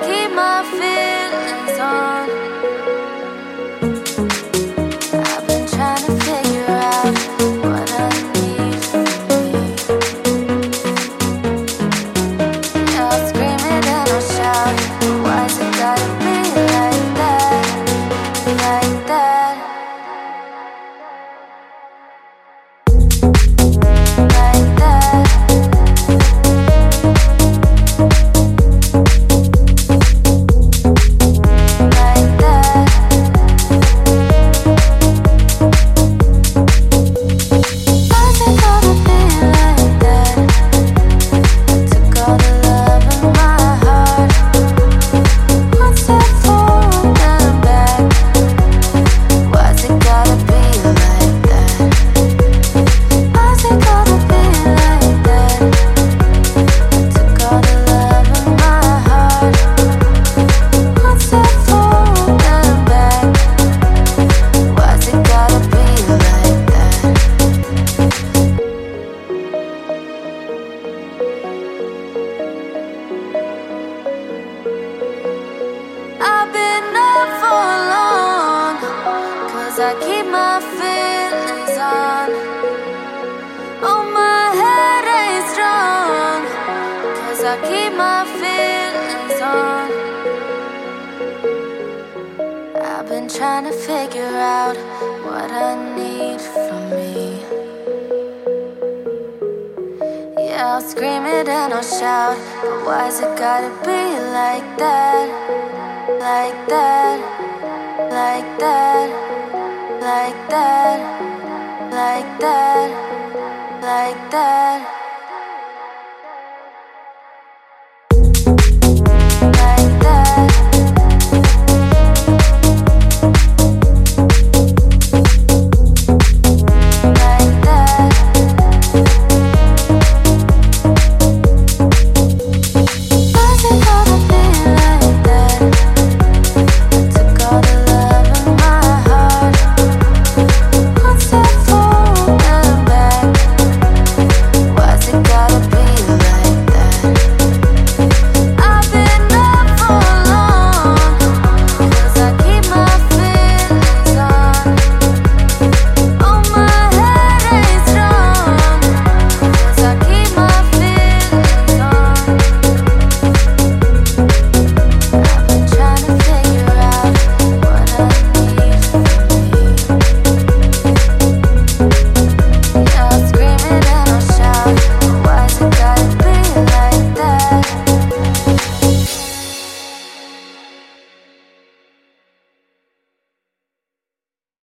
keep I keep my feelings on. Oh, my head ain't strong. Cause I keep my feelings on. I've been trying to figure out what I need from me. Yeah, I'll scream it and I'll shout. But why's it gotta be like that? Like that? Like that? like that, like that, like that.